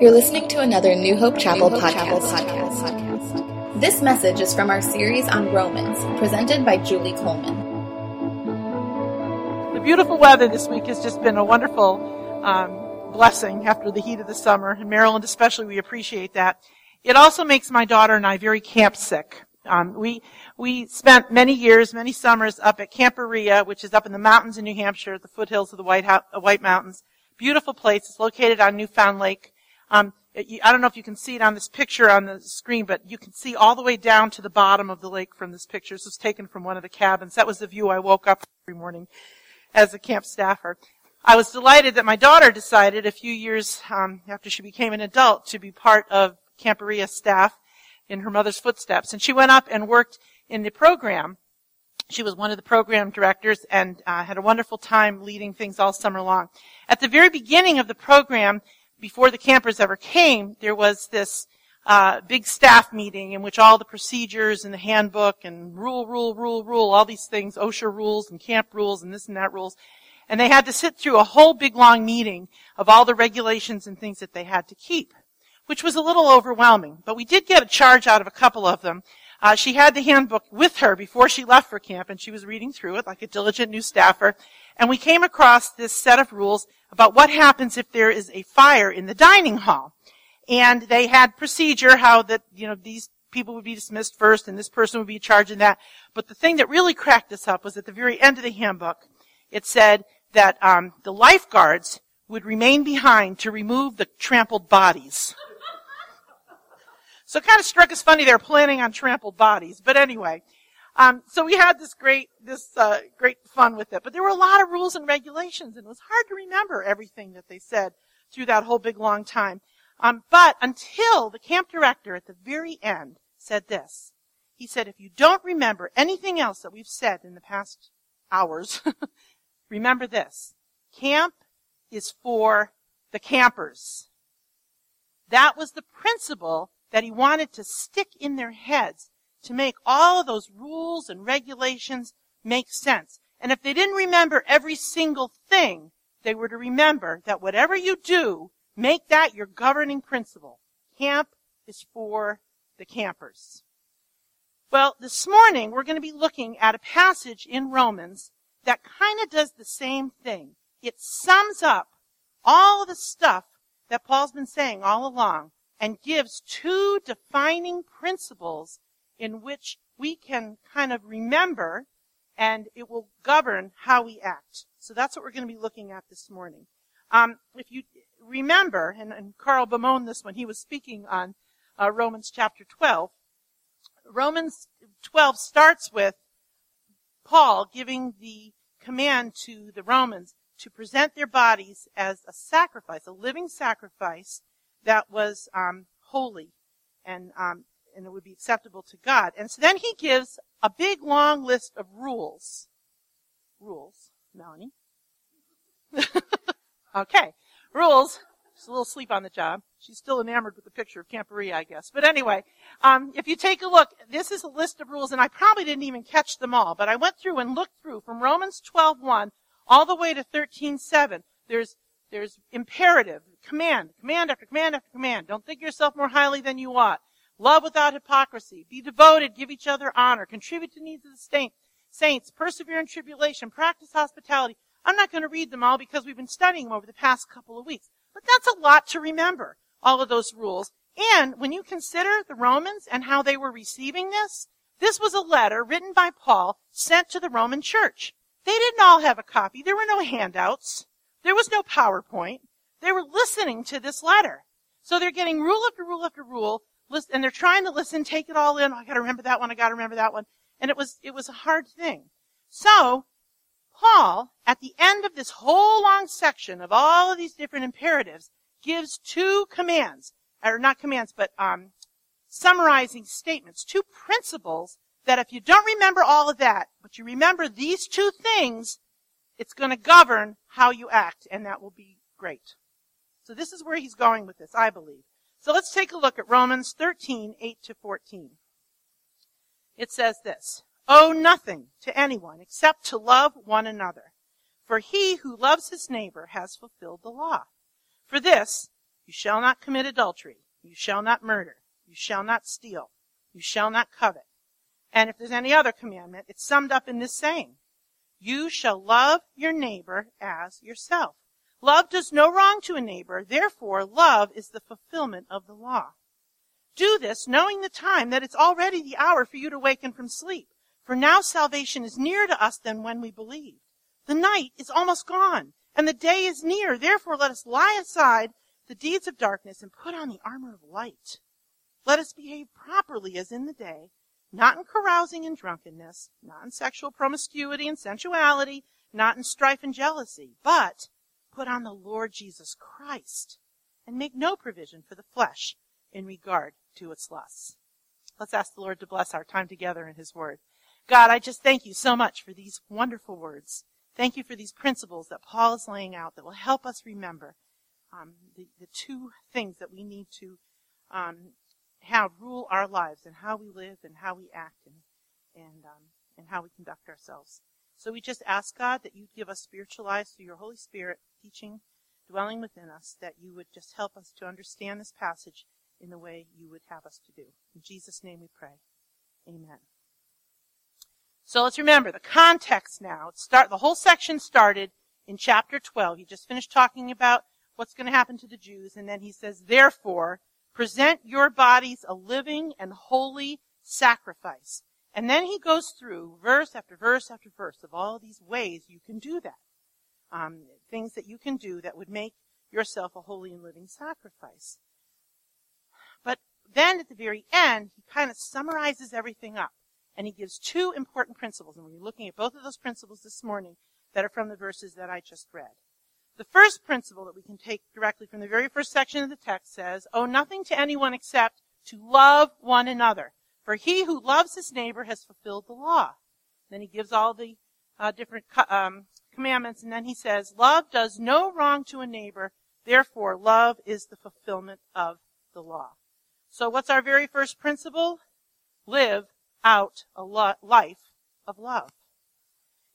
You're listening to another New Hope Chapel, New Hope podcast. Chapel podcast. This message is from our series on Romans, presented by Julie Coleman. The beautiful weather this week has just been a wonderful um, blessing after the heat of the summer. In Maryland, especially, we appreciate that. It also makes my daughter and I very camp sick. Um, we we spent many years, many summers up at Camp Berea, which is up in the mountains in New Hampshire, at the foothills of the White, uh, White Mountains. Beautiful place. It's located on Newfound Lake. Um, I don't know if you can see it on this picture on the screen, but you can see all the way down to the bottom of the lake from this picture. This was taken from one of the cabins. That was the view I woke up every morning as a camp staffer. I was delighted that my daughter decided a few years um, after she became an adult to be part of Camp Berea staff in her mother's footsteps. And she went up and worked in the program. She was one of the program directors and uh, had a wonderful time leading things all summer long. At the very beginning of the program, before the campers ever came, there was this uh, big staff meeting in which all the procedures and the handbook and rule, rule, rule, rule, all these things, OSHA rules and camp rules and this and that rules. And they had to sit through a whole big long meeting of all the regulations and things that they had to keep, which was a little overwhelming. But we did get a charge out of a couple of them. Uh, she had the handbook with her before she left for camp, and she was reading through it like a diligent new staffer. And we came across this set of rules about what happens if there is a fire in the dining hall. And they had procedure how that, you know, these people would be dismissed first and this person would be charged in that. But the thing that really cracked us up was at the very end of the handbook, it said that um, the lifeguards would remain behind to remove the trampled bodies. So it kind of struck us funny they were planning on trampled bodies. But anyway, um, so we had this great, this uh, great fun with it. But there were a lot of rules and regulations, and it was hard to remember everything that they said through that whole big long time. Um, but until the camp director at the very end said this, he said, if you don't remember anything else that we've said in the past hours, remember this. Camp is for the campers. That was the principle that he wanted to stick in their heads to make all of those rules and regulations make sense. And if they didn't remember every single thing, they were to remember that whatever you do, make that your governing principle. Camp is for the campers. Well, this morning we're going to be looking at a passage in Romans that kind of does the same thing. It sums up all the stuff that Paul's been saying all along and gives two defining principles in which we can kind of remember and it will govern how we act. So that's what we're going to be looking at this morning. Um, if you remember, and, and, Carl bemoaned this when he was speaking on uh, Romans chapter 12, Romans 12 starts with Paul giving the command to the Romans to present their bodies as a sacrifice, a living sacrifice that was um, holy and um, and it would be acceptable to God. And so then he gives a big long list of rules. Rules, Melanie. okay, rules. She's a little sleep on the job. She's still enamored with the picture of Camp Berea, I guess. But anyway, um, if you take a look, this is a list of rules, and I probably didn't even catch them all, but I went through and looked through from Romans 12:1 all the way to 13:7. There's there's imperative, command, command after command after command. Don't think yourself more highly than you ought. Love without hypocrisy. Be devoted. Give each other honor. Contribute to the needs of the saints. Persevere in tribulation. Practice hospitality. I'm not going to read them all because we've been studying them over the past couple of weeks. But that's a lot to remember, all of those rules. And when you consider the Romans and how they were receiving this, this was a letter written by Paul sent to the Roman church. They didn't all have a copy. There were no handouts. There was no PowerPoint. They were listening to this letter. So they're getting rule after rule after rule and they're trying to listen, take it all in. Oh, I got to remember that one. I got to remember that one. And it was it was a hard thing. So Paul, at the end of this whole long section of all of these different imperatives, gives two commands, or not commands, but um, summarizing statements, two principles that if you don't remember all of that, but you remember these two things, it's going to govern how you act, and that will be great. So this is where he's going with this, I believe. So let's take a look at Romans 13, 8 to 14. It says this, Owe nothing to anyone except to love one another. For he who loves his neighbor has fulfilled the law. For this, You shall not commit adultery. You shall not murder. You shall not steal. You shall not covet. And if there's any other commandment, it's summed up in this saying. You shall love your neighbor as yourself. Love does no wrong to a neighbor. Therefore, love is the fulfillment of the law. Do this knowing the time that it's already the hour for you to waken from sleep. For now salvation is nearer to us than when we believed. The night is almost gone and the day is near. Therefore, let us lie aside the deeds of darkness and put on the armor of light. Let us behave properly as in the day, not in carousing and drunkenness, not in sexual promiscuity and sensuality, not in strife and jealousy, but put on the Lord Jesus Christ and make no provision for the flesh in regard to its lusts. Let's ask the Lord to bless our time together in His Word. God, I just thank you so much for these wonderful words. Thank you for these principles that Paul is laying out that will help us remember um, the, the two things that we need to um, have rule our lives and how we live and how we act and and um, and how we conduct ourselves. So we just ask God that you give us spiritual eyes through your Holy Spirit teaching, dwelling within us, that you would just help us to understand this passage in the way you would have us to do. In Jesus' name we pray. Amen. So let's remember the context now. Start the whole section started in chapter 12. He just finished talking about what's going to happen to the Jews, and then he says, therefore, present your bodies a living and holy sacrifice. And then he goes through verse after verse after verse of all these ways you can do that. Um, things that you can do that would make yourself a holy and living sacrifice. But then at the very end, he kind of summarizes everything up. And he gives two important principles. And we're looking at both of those principles this morning that are from the verses that I just read. The first principle that we can take directly from the very first section of the text says, owe nothing to anyone except to love one another. For he who loves his neighbor has fulfilled the law. Then he gives all the uh, different um, commandments, and then he says, love does no wrong to a neighbor. Therefore, love is the fulfillment of the law. So what's our very first principle? Live out a lo- life of love.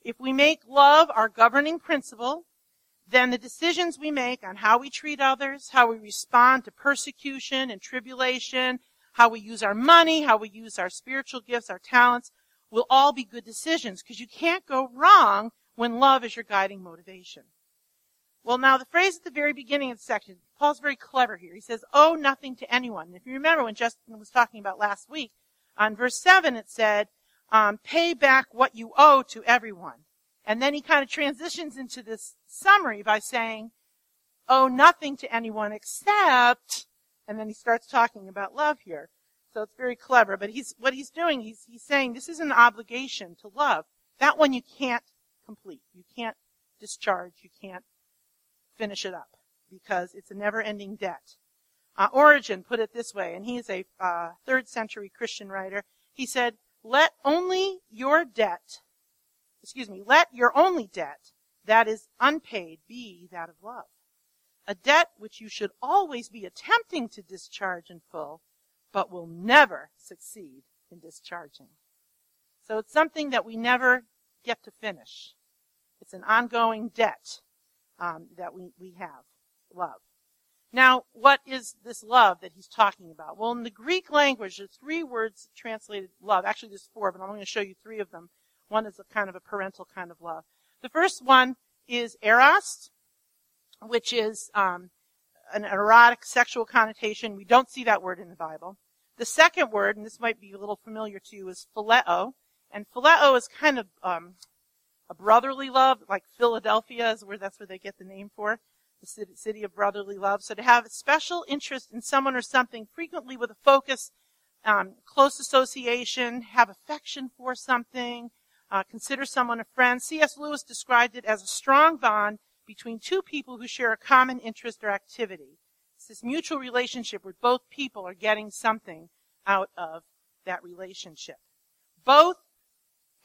If we make love our governing principle, then the decisions we make on how we treat others, how we respond to persecution and tribulation, how we use our money, how we use our spiritual gifts, our talents, will all be good decisions because you can't go wrong when love is your guiding motivation. Well, now the phrase at the very beginning of the section, Paul's very clever here. He says, owe nothing to anyone. if you remember when Justin was talking about last week, on verse 7 it said, um, pay back what you owe to everyone. And then he kind of transitions into this summary by saying, owe nothing to anyone except, and then he starts talking about love here. So it's very clever, but he's, what he's doing, he's, he's saying this is an obligation to love. That one you can't complete. You can't discharge. You can't finish it up because it's a never ending debt. Uh, Origen put it this way, and he is a uh, third century Christian writer. He said, let only your debt excuse me, let your only debt that is unpaid be that of love. A debt which you should always be attempting to discharge in full, but will never succeed in discharging. So it's something that we never get to finish. It's an ongoing debt um, that we, we have, love. Now, what is this love that he's talking about? Well, in the Greek language, there's three words translated love. Actually, there's four, but I'm going to show you three of them one is a kind of a parental kind of love. The first one is eros, which is um, an erotic sexual connotation. We don't see that word in the Bible. The second word, and this might be a little familiar to you, is phileo. And phileo is kind of um, a brotherly love, like Philadelphia is where that's where they get the name for, the city, of brotherly love. So to have a special interest in someone or something, frequently with a focus, um, close association, have affection for something, uh, consider someone a friend. C.S. Lewis described it as a strong bond between two people who share a common interest or activity. It's this mutual relationship where both people are getting something out of that relationship. Both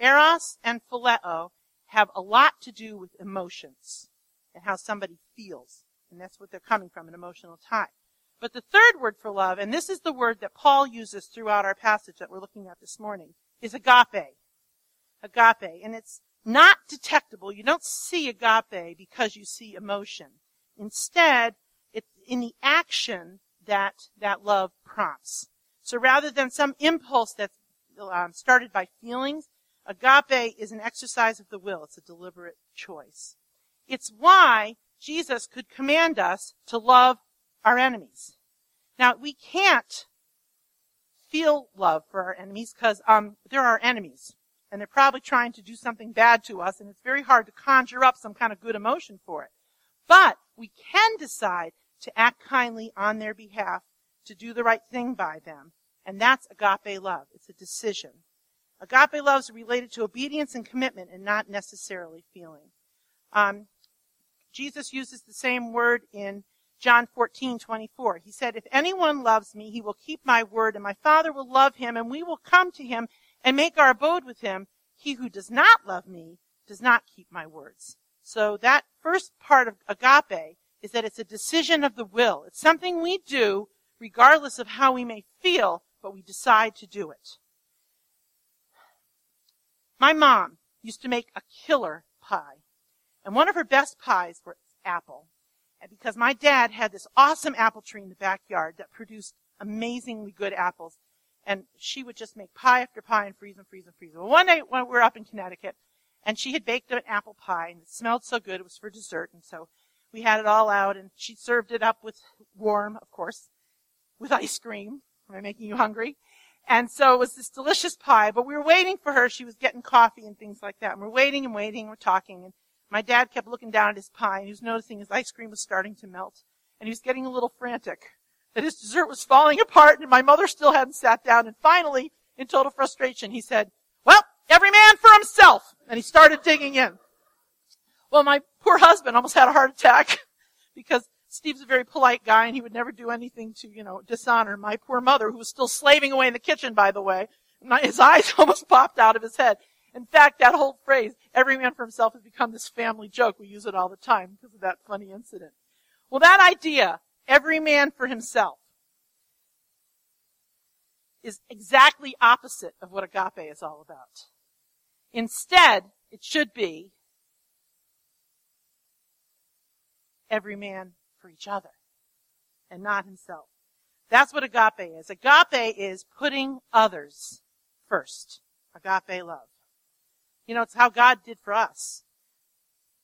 eros and phileo have a lot to do with emotions and how somebody feels. And that's what they're coming from, an emotional tie. But the third word for love, and this is the word that Paul uses throughout our passage that we're looking at this morning, is agape agape, and it's not detectable. You don't see agape because you see emotion. Instead, It's in the action that that love prompts. So rather than some impulse that's um, started by feelings, agape is an exercise of the will. It's a deliberate choice. It's why Jesus could command us to love our enemies. Now, we can't feel love for our enemies because um, they're our enemies. And they're probably trying to do something bad to us, and it's very hard to conjure up some kind of good emotion for it. But we can decide to act kindly on their behalf, to do the right thing by them. And that's agape love. It's a decision. Agape love is related to obedience and commitment and not necessarily feeling. Um, Jesus uses the same word in John 14, 24. He said, If anyone loves me, he will keep my word, and my Father will love him, and we will come to him and make our abode with him. He who does not love me does not keep my words. So that first part of agape is that it's a decision of the will. It's something we do regardless of how we may feel, but we decide to do it. My mom used to make a killer pie. And one of her best pies was apple. And because my dad had this awesome apple tree in the backyard that produced amazingly good apples. And she would just make pie after pie and freeze and freeze and freeze. Well, one night when we were up in Connecticut, and she had baked an apple pie, and it smelled so good, it was for dessert, and so we had it all out, and she served it up with warm, of course, with ice cream. Am I making you hungry? And so it was this delicious pie, but we were waiting for her. She was getting coffee and things like that. And we're waiting and waiting, and we're talking, and my dad kept looking down at his pie, and he was noticing his ice cream was starting to melt, and he was getting a little frantic. That his dessert was falling apart, and my mother still hadn't sat down, and finally, in total frustration, he said, well, every man for himself! And he started digging in. Well, my poor husband almost had a heart attack because Steve's a very polite guy and he would never do anything to, you know, dishonor my poor mother who was still slaving away in the kitchen, by the way. His eyes almost popped out of his head. In fact, that whole phrase, every man for himself, has become this family joke. We use it all the time because of that funny incident. Well, that idea, every man for himself, is exactly opposite of what agape is all about. Instead, it should be every man for each other and not himself. That's what agape is. Agape is putting others first. Agape love. You know, it's how God did for us.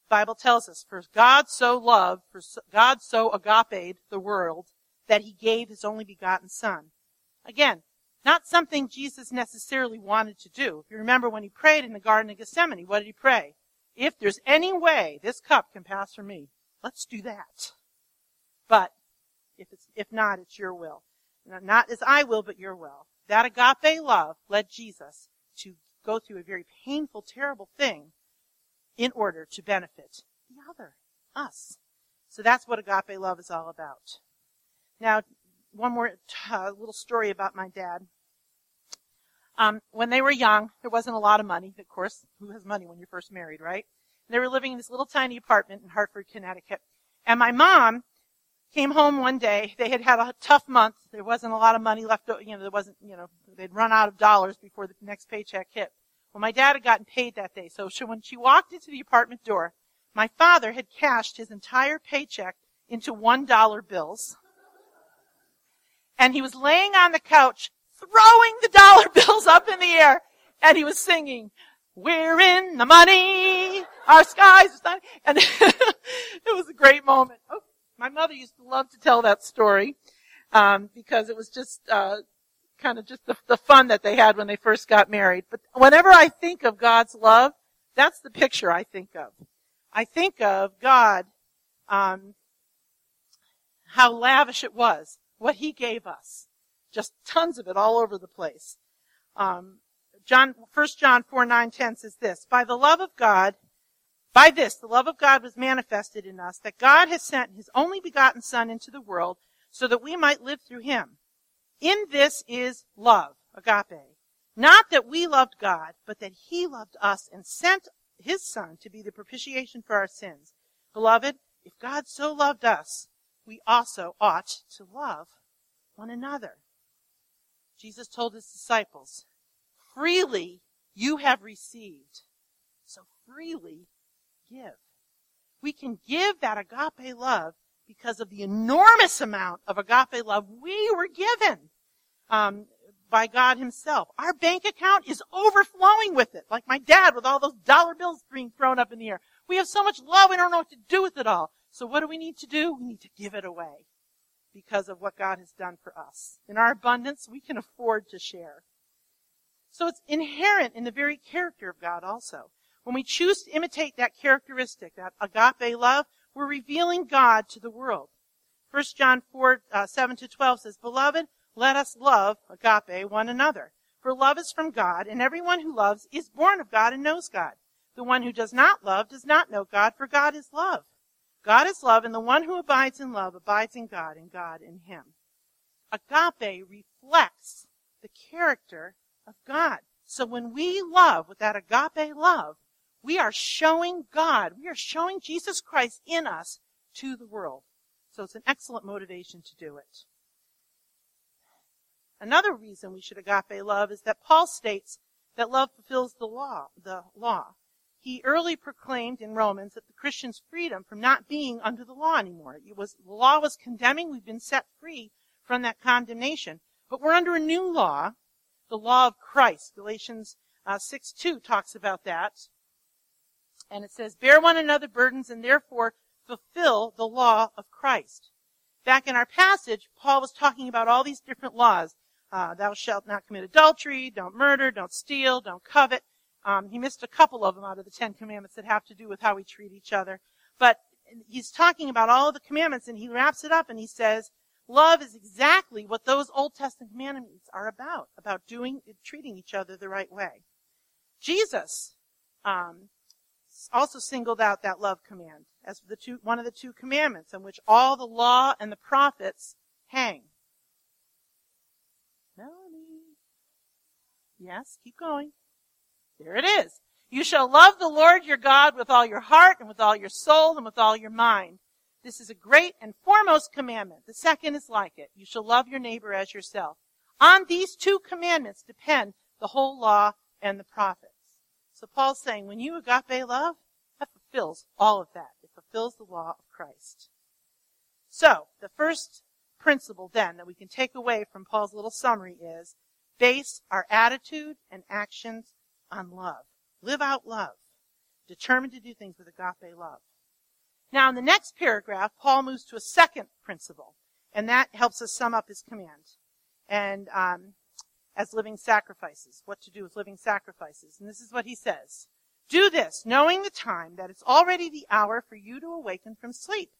Bible tells us, for God so loved, for God so agape the world that he gave his only begotten son. Again, not something Jesus necessarily wanted to do. If you remember when he prayed in the Garden of Gethsemane, what did he pray? If there's any way this cup can pass from me, let's do that. But if it's, if not, it's your will. Not as I will, but your will. That agape love led Jesus to go through a very painful, terrible thing in order to benefit the other, us. So that's what agape love is all about. Now, one more uh, little story about my dad. Um, when they were young, there wasn't a lot of money. Of course, who has money when you're first married, right? And they were living in this little tiny apartment in Hartford, Connecticut. And my mom came home one day. They had had a tough month. There wasn't a lot of money left. You know, there wasn't, you know, they'd run out of dollars before the next paycheck hit. Well, my dad had gotten paid that day. So she, when she walked into the apartment door, my father had cashed his entire paycheck into one dollar bills. And he was laying on the couch, throwing the dollar bills up in the air, and he was singing, we're in the money, our skies are sunny, and it was a great moment. Oh, my mother used to love to tell that story um, because it was just uh, kind of just the, the fun that they had when they first got married. But whenever I think of God's love, that's the picture I think of. I think of God, um, how lavish it was, what He gave us, just tons of it all over the place. Um, John, 1 John 4, 9, 10 says this, By the love of God, by this, the love of God was manifested in us, that God has sent his only begotten Son into the world so that we might live through him. In this is love, agape. Not that we loved God, but that he loved us and sent his Son to be the propitiation for our sins. Beloved, if God so loved us, we also ought to love one another. Jesus told his disciples, freely you have received, so freely give. We can give that agape love because of the enormous amount of agape love we were given um, by God Himself. Our bank account is overflowing with it, like my dad with all those dollar bills being thrown up in the air. We have so much love, we don't know what to do with it all. So what do we need to do? We need to give it away because of what God has done for us. In our abundance, we can afford to share. So it's inherent in the very character of God also. When we choose to imitate that characteristic, that agape love, we're revealing God to the world. 1 John 4, uh, 7 to 12 says, Beloved, let us love, agape, one another. For love is from God, and everyone who loves is born of God and knows God. The one who does not love does not know God, for God is love. God is love, and the one who abides in love abides in God, and God in him. Agape reflects the character of God. So when we love with that agape love, we are showing God, we are showing Jesus Christ in us to the world. So it's an excellent motivation to do it. Another reason we should agape love is that Paul states that love fulfills the law, the law. He early proclaimed in Romans that the Christian's freedom from not being under the law anymore. It was, the law was condemning, we've been set free from that condemnation. But we're under a new law, the law of Christ. Galatians uh, 6 2 talks about that. And it says, Bear one another burdens and therefore fulfill the law of Christ. Back in our passage, Paul was talking about all these different laws. Uh, thou shalt not commit adultery, don't murder, don't steal, don't covet. Um, he missed a couple of them out of the Ten Commandments that have to do with how we treat each other. But he's talking about all the commandments and he wraps it up and he says, love is exactly what those Old Testament commandments are about, about doing, treating each other the right way. Jesus, um, also singled out that love command as the two, one of the two commandments on which all the law and the prophets hang. Melanie. Yes, keep going. There it is. You shall love the Lord your God with all your heart and with all your soul and with all your mind. This is a great and foremost commandment. The second is like it. You shall love your neighbor as yourself. On these two commandments depend the whole law and the prophets. So Paul's saying, when you agape love, that fulfills all of that. It fulfills the law of Christ. So, the first principle then that we can take away from Paul's little summary is base our attitude and actions on love. Live out love. Determined to do things with agape love. Now, in the next paragraph, Paul moves to a second principle, and that helps us sum up his command. And um, as living sacrifices, what to do with living sacrifices. And this is what he says. Do this, knowing the time that it's already the hour for you to awaken from sleep.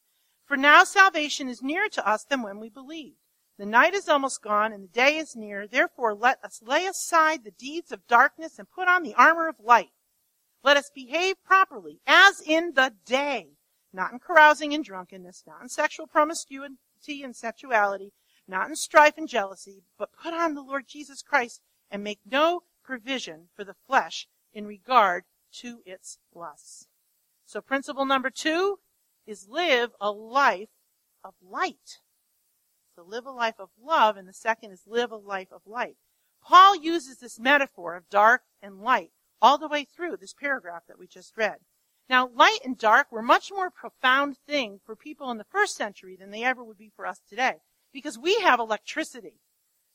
For now salvation is nearer to us than when we believed. The night is almost gone and the day is near. Therefore, let us lay aside the deeds of darkness and put on the armor of light. Let us behave properly, as in the day, not in carousing and drunkenness, not in sexual promiscuity and sensuality, not in strife and jealousy, but put on the Lord Jesus Christ and make no provision for the flesh in regard to its lusts. So principle number two is live a life of light to live a life of love, and the second is live a life of light. Paul uses this metaphor of dark and light all the way through this paragraph that we just read. Now, light and dark were much more profound thing for people in the first century than they ever would be for us today, because we have electricity.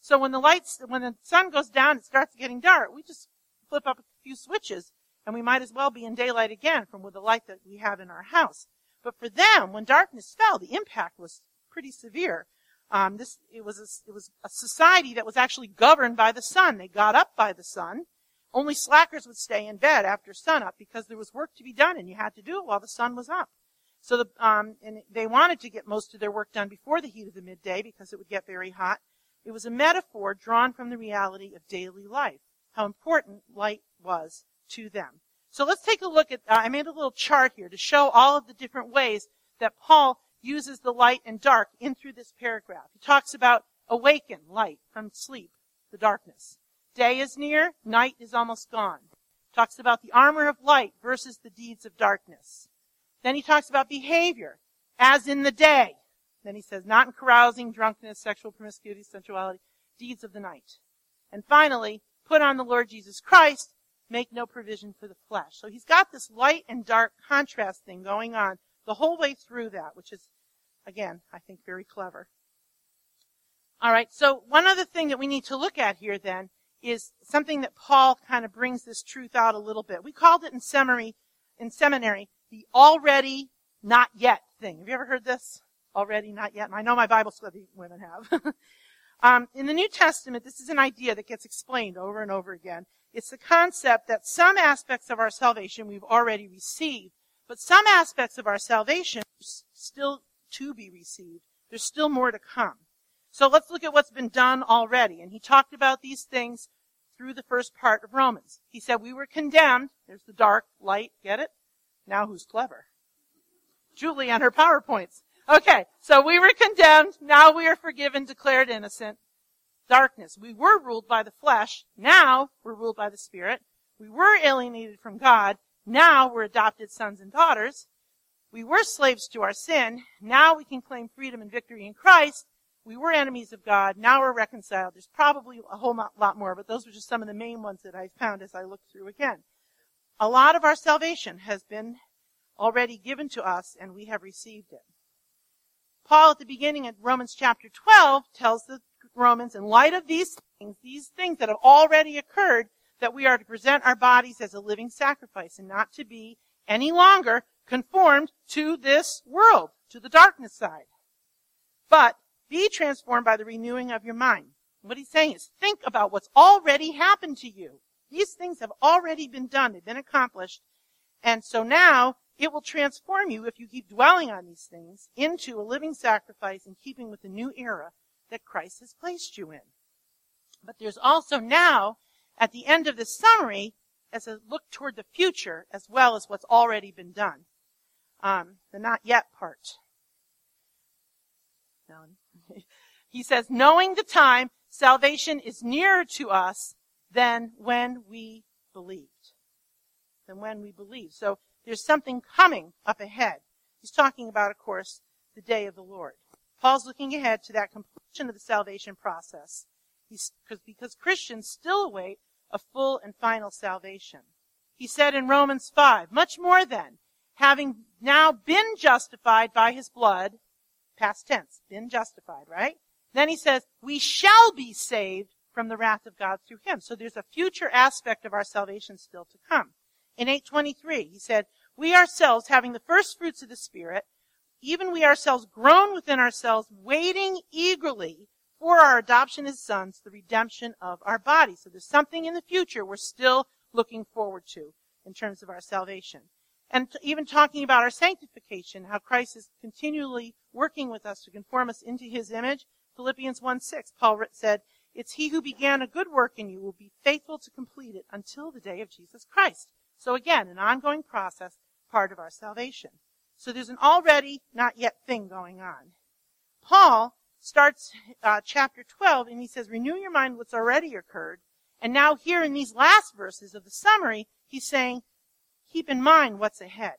So when the lights, when the sun goes down, it starts getting dark. We just flip up a few switches, and we might as well be in daylight again from with the light that we have in our house. But for them, when darkness fell, the impact was pretty severe. Um, this it was a, it was a society that was actually governed by the sun. They got up by the sun. Only slackers would stay in bed after sunup because there was work to be done, and you had to do it while the sun was up. So the um, and they wanted to get most of their work done before the heat of the midday because it would get very hot. It was a metaphor drawn from the reality of daily life, how important light was to them. So let's take a look at. Uh, I made a little chart here to show all of the different ways that Paul uses the light and dark in through this paragraph. He talks about awaken, light, from sleep, the darkness. Day is near, night is almost gone. Talks about the armor of light versus the deeds of darkness. Then he talks about behavior, as in the day. Then he says, not in carousing, drunkenness, sexual promiscuity, sensuality, deeds of the night. And finally, put on the Lord Jesus Christ, make no provision for the flesh. So he's got this light and dark contrast thing going on the whole way through that, which is Again, I think very clever. All right, so one other thing that we need to look at here then is something that Paul kind of brings this truth out a little bit. We called it in seminary, in seminary, the already not yet thing. Have you ever heard this? Already not yet. I know my Bible study women have. um, in the New Testament, this is an idea that gets explained over and over again. It's the concept that some aspects of our salvation we've already received, but some aspects of our salvation are still to be received. There's still more to come. So let's look at what's been done already. And he talked about these things through the first part of Romans. He said we were condemned. There's the dark, light, get it? Now who's clever? Julie and her PowerPoints. Okay, so we were condemned. Now we are forgiven, declared innocent. Darkness. We were ruled by the flesh. Now we're ruled by the Spirit. We were alienated from God. Now we're adopted sons and daughters. We were slaves to our sin. Now we can claim freedom and victory in Christ. We were enemies of God. Now we're reconciled. There's probably a whole lot more, but those were just some of the main ones that I found as I looked through again. A lot of our salvation has been already given to us and we have received it. Paul at the beginning of Romans chapter 12 tells the Romans, in light of these things, these things that have already occurred, that we are to present our bodies as a living sacrifice and not to be any longer conformed to this world, to the darkness side. But be transformed by the renewing of your mind. What he's saying is think about what's already happened to you. These things have already been done. They've been accomplished. And so now it will transform you if you keep dwelling on these things into a living sacrifice in keeping with the new era that Christ has placed you in. But there's also now, at the end of this summary, as a look toward the future as well as what's already been done. Um, the not yet part. he says, knowing the time, salvation is nearer to us than when we believed. Than when we believed. So there's something coming up ahead. He's talking about, of course, the day of the Lord. Paul's looking ahead to that completion of the salvation process. He's, because Christians still await a full and final salvation. He said in Romans 5, much more then, having now been justified by his blood, past tense, been justified, right? Then he says, we shall be saved from the wrath of God through him. So there's a future aspect of our salvation still to come. In 823, he said, We ourselves, having the first fruits of the Spirit, even we ourselves groan within ourselves, waiting eagerly for our adoption as sons, the redemption of our body. So there's something in the future we're still looking forward to in terms of our salvation. And even talking about our sanctification, how Christ is continually working with us to conform us into his image. Philippians 1 6, Paul said, It's he who began a good work in you will be faithful to complete it until the day of Jesus Christ. So again, an ongoing process, part of our salvation. So there's an already, not yet thing going on. Paul starts uh, chapter 12 and he says, renew your mind what's already occurred. And now here in these last verses of the summary, he's saying, keep in mind what's ahead.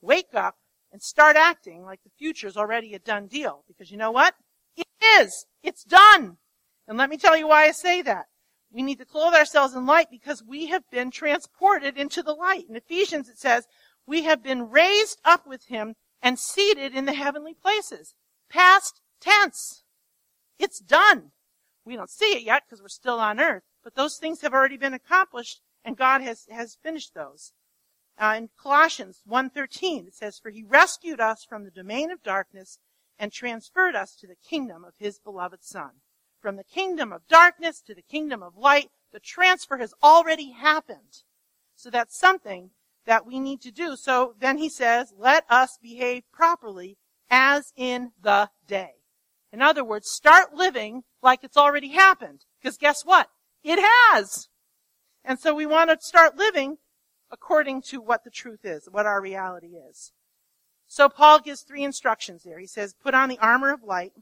Wake up and start acting like the future's already a done deal. Because you know what? It is. It's done. And let me tell you why I say that. We need to clothe ourselves in light because we have been transported into the light. In Ephesians it says, we have been raised up with him and seated in the heavenly places. Past tense. It's done. We don't see it yet because we're still on earth, but those things have already been accomplished and God has, has finished those. Uh, in Colossians 1.13 it says, For he rescued us from the domain of darkness and transferred us to the kingdom of his beloved Son from the kingdom of darkness to the kingdom of light. The transfer has already happened. So that's something that we need to do. So then he says, let us behave properly as in the day. In other words, start living like it's already happened. Because guess what? It has. And so we want to start living according to what the truth is, what our reality is. So Paul gives three instructions there. He says, put on the armor of light.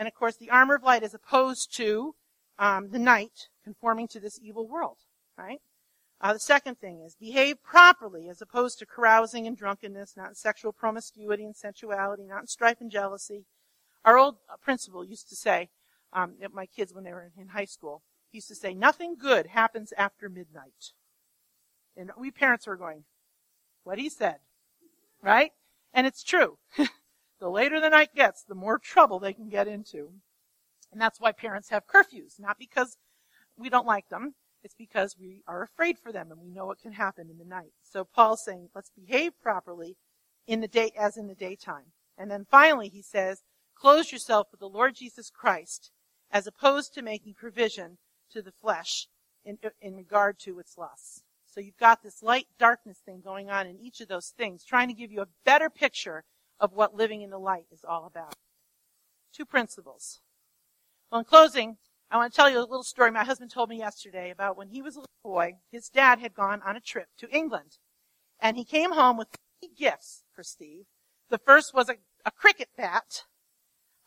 And of course, the armor of light is opposed to um, the night, conforming to this evil world, right? Uh, the second thing is behave properly as opposed to carousing and drunkenness, not in sexual promiscuity and sensuality, not in strife and jealousy. Our old principal used to say, um, my kids when they were in high school, he used to say, nothing good happens after midnight. And we parents were going, what he said, right? And it's true. The later the night gets, the more trouble they can get into. And that's why parents have curfews, not because we don't like them. It's because we are afraid for them and we know what can happen in the night. So Paul's saying, let's behave properly in the day, as in the daytime. And then finally he says, clothe yourself with the Lord Jesus Christ as opposed to making provision to the flesh in, in regard to its lusts. So you've got this light darkness thing going on in each of those things, trying to give you a better picture of what living in the light is all about. Two principles. Well, in closing, I want to tell you a little story my husband told me yesterday about when he was a little boy. His dad had gone on a trip to England. And he came home with three gifts for Steve. The first was a, a cricket bat.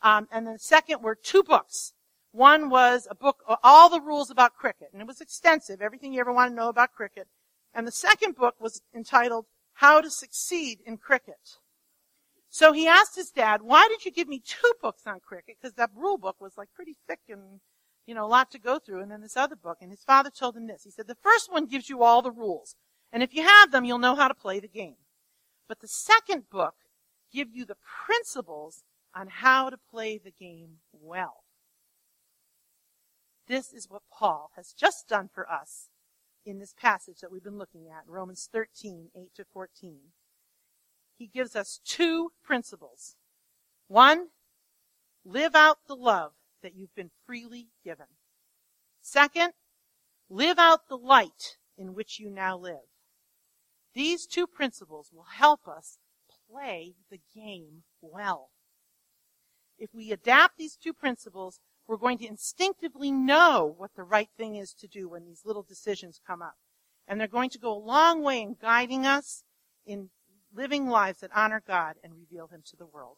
Um, and the second were two books. One was a book, all the rules about cricket. And it was extensive, everything you ever want to know about cricket. And the second book was entitled How to Succeed in Cricket. So he asked his dad, why did you give me two books on cricket? Because that rule book was like pretty thick and, you know, a lot to go through. And then this other book. And his father told him this. He said, the first one gives you all the rules. And if you have them, you'll know how to play the game. But the second book gives you the principles on how to play the game well. This is what Paul has just done for us in this passage that we've been looking at, Romans 13, 8 to 14 he gives us two principles. One, live out the love that you've been freely given. Second, live out the light in which you now live. These two principles will help us play the game well. If we adapt these two principles, we're going to instinctively know what the right thing is to do when these little decisions come up. And they're going to go a long way in guiding us in living lives that honor God and reveal Him to the world.